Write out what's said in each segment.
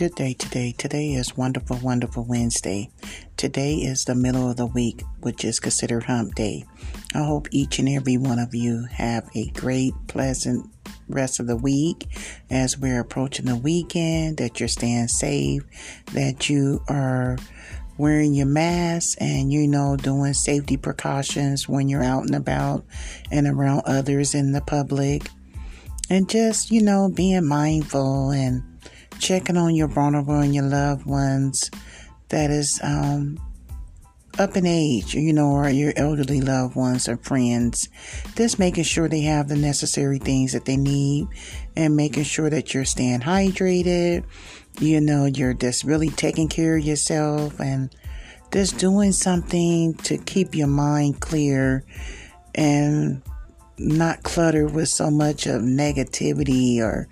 Good day today. Today is wonderful, wonderful Wednesday. Today is the middle of the week, which is considered hump day. I hope each and every one of you have a great, pleasant rest of the week as we're approaching the weekend, that you're staying safe, that you are wearing your mask and you know doing safety precautions when you're out and about and around others in the public and just you know being mindful and checking on your vulnerable and your loved ones that is um, up in age, you know, or your elderly loved ones or friends. Just making sure they have the necessary things that they need and making sure that you're staying hydrated. You know, you're just really taking care of yourself and just doing something to keep your mind clear and not cluttered with so much of negativity or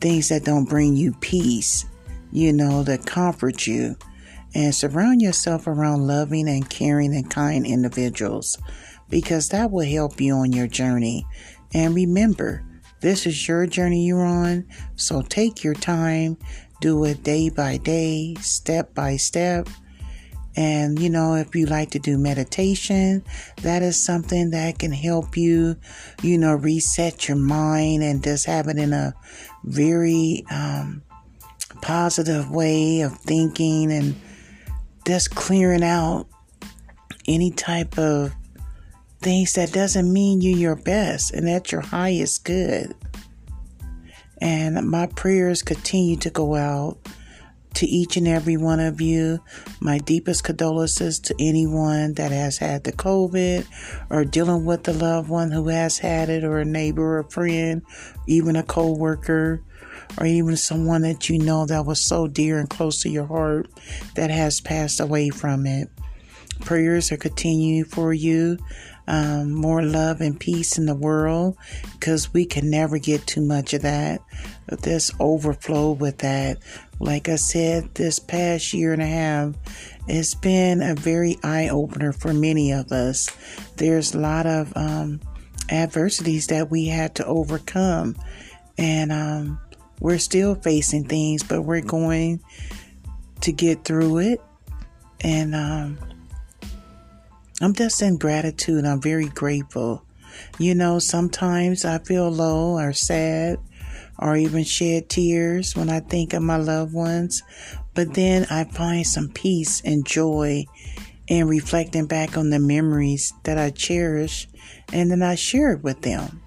things that don't bring you peace, you know, that comfort you. And surround yourself around loving and caring and kind individuals because that will help you on your journey. And remember, this is your journey you're on, so take your time, do it day by day, step by step and, you know, if you like to do meditation, that is something that can help you, you know, reset your mind and just have it in a very um, positive way of thinking and just clearing out any type of things that doesn't mean you your best and at your highest good. And my prayers continue to go out to each and every one of you. My deepest condolences to anyone that has had the COVID or dealing with a loved one who has had it, or a neighbor, or a friend, even a co worker, or even someone that you know that was so dear and close to your heart that has passed away from it. Prayers are continuing for you. Um, more love and peace in the world because we can never get too much of that. This overflow with that like I said, this past year and a half, it's been a very eye opener for many of us. There's a lot of um, adversities that we had to overcome, and um, we're still facing things, but we're going to get through it. And um, I'm just in gratitude. I'm very grateful. You know, sometimes I feel low or sad or even shed tears when I think of my loved ones. But then I find some peace and joy in reflecting back on the memories that I cherish and then I share it with them.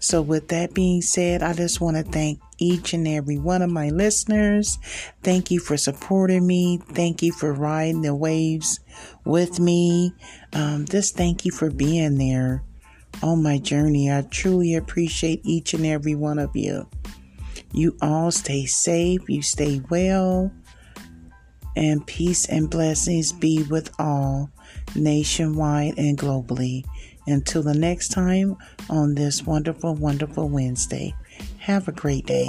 So, with that being said, I just want to thank each and every one of my listeners. Thank you for supporting me. Thank you for riding the waves with me. Um, just thank you for being there on my journey. I truly appreciate each and every one of you. You all stay safe, you stay well, and peace and blessings be with all nationwide and globally. Until the next time on this wonderful, wonderful Wednesday, have a great day.